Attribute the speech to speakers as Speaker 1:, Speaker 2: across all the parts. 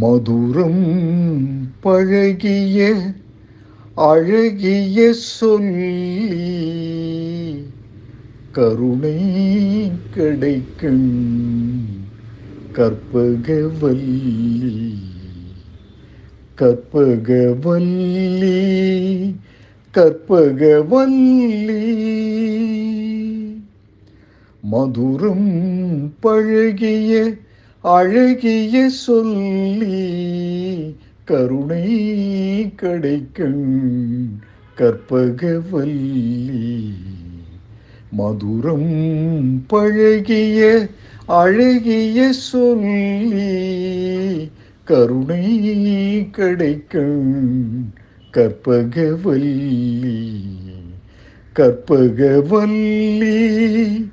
Speaker 1: மதுரம் பழகிய அழகிய சொல்லி கருணை கிடைக்கும் கற்பகவல்லி. கற்பகவல்லி கற்பகவல்லி. மதுரம் பழகிய அழகிய சொல்லி கருணை கிடைக்கும் கற்பகவல்லி. மதுரம் பழகிய அழகிய சொல்லி கருணை கிடைக்கும் கற்பகவல்லி. கற்பகவல்லி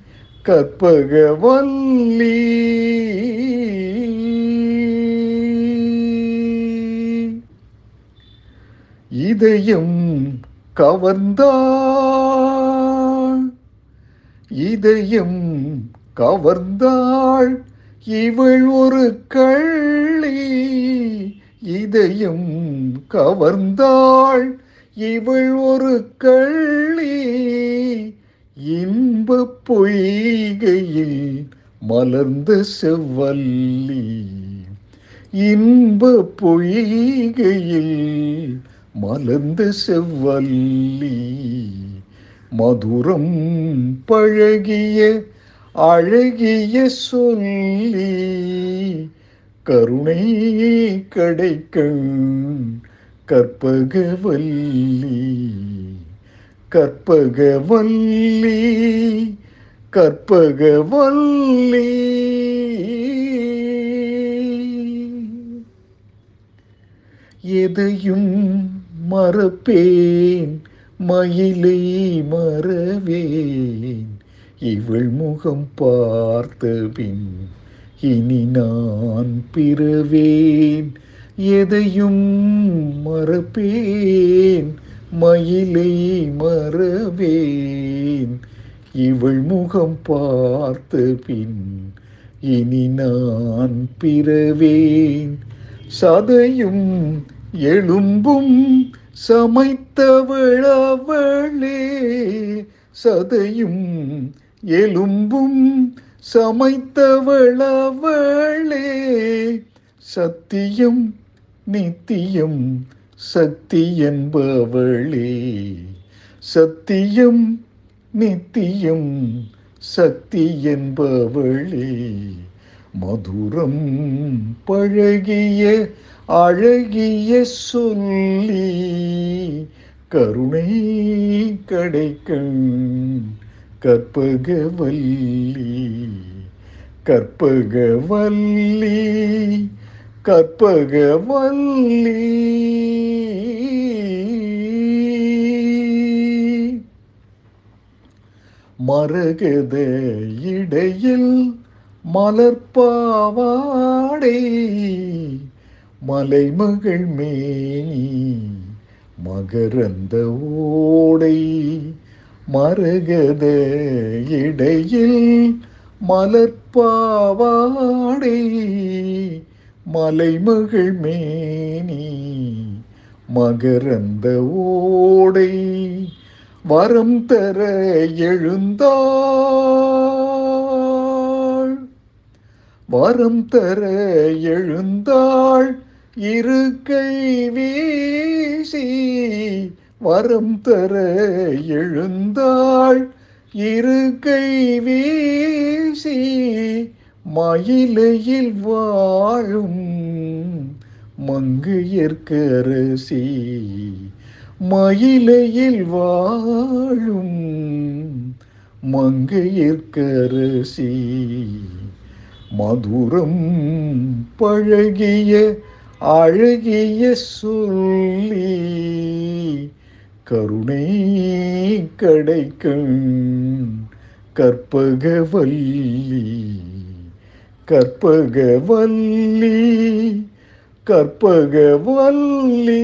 Speaker 1: கற்பகவல்லி. இதயம் கவர்ந்தாள். இதயம் கவர்ந்தாள். இவள் ஒரு கள்ளி. இதயம் கவர்ந்தாள். இவள் ஒரு கள்ளி. இன்ப பொய்கையில் மலர்ந்த செவ்வல்லி. இன்ப பொய்கையில் மலர்ந்த செவ்வல்லி மதுரம் பழகிய அழகிய சொல்லி கருணை கிடைக்கும் கற்பகவல்லி கற்பகவல்லி கற்பகவல்லி எதையும் மறப்பேன் மயிலை மறவேன். இவள் முகம் பார்த்த பின் இனி நான் பிறவேன். எதையும் மறப்பேன் மயிலை மறவேன். இவள் முகம் பார்த்த பின் இனி நான் பிறவேன். சதையும் எழும்பும் சமைத்தவள் அவளே. சதையும் எலும்பும் சமைத்தவள் அவளே. சத்தியம் நித்தியம் சக்தி என்பவளே. சத்தியம் நித்தியம் சக்தி என்பவளே. மதுரம் பழகிய அழகிய சொல்லி கருணை கடைக்கண் கற்பகவல்லி கற்பகவல்லி கற்பகவல்லி மரகத இடையில் மலர்பாவாடே மலைமகள் மேனி மகரந்த ஓடை மரகத இடையில் மலர்பாவாடே மலைமகள் மேனி மகரந்த ஓடை வரம் தர எழுந்தா வரம் தர எழுந்தாள் இரு கை வீசி. வரம் தர எழுந்தாள் இரு கை வீசி. மயிலையில் வாழும் மங்கு ஏற்கரசி. மயிலையில் வாழும் மங்கு ஏற்கரசி. மதுரம் பழகிய அழகிய சொல்லி கருணை கிடைக்கும் கற்பகவல்லி கற்பகவல்லி கற்பகவல்லி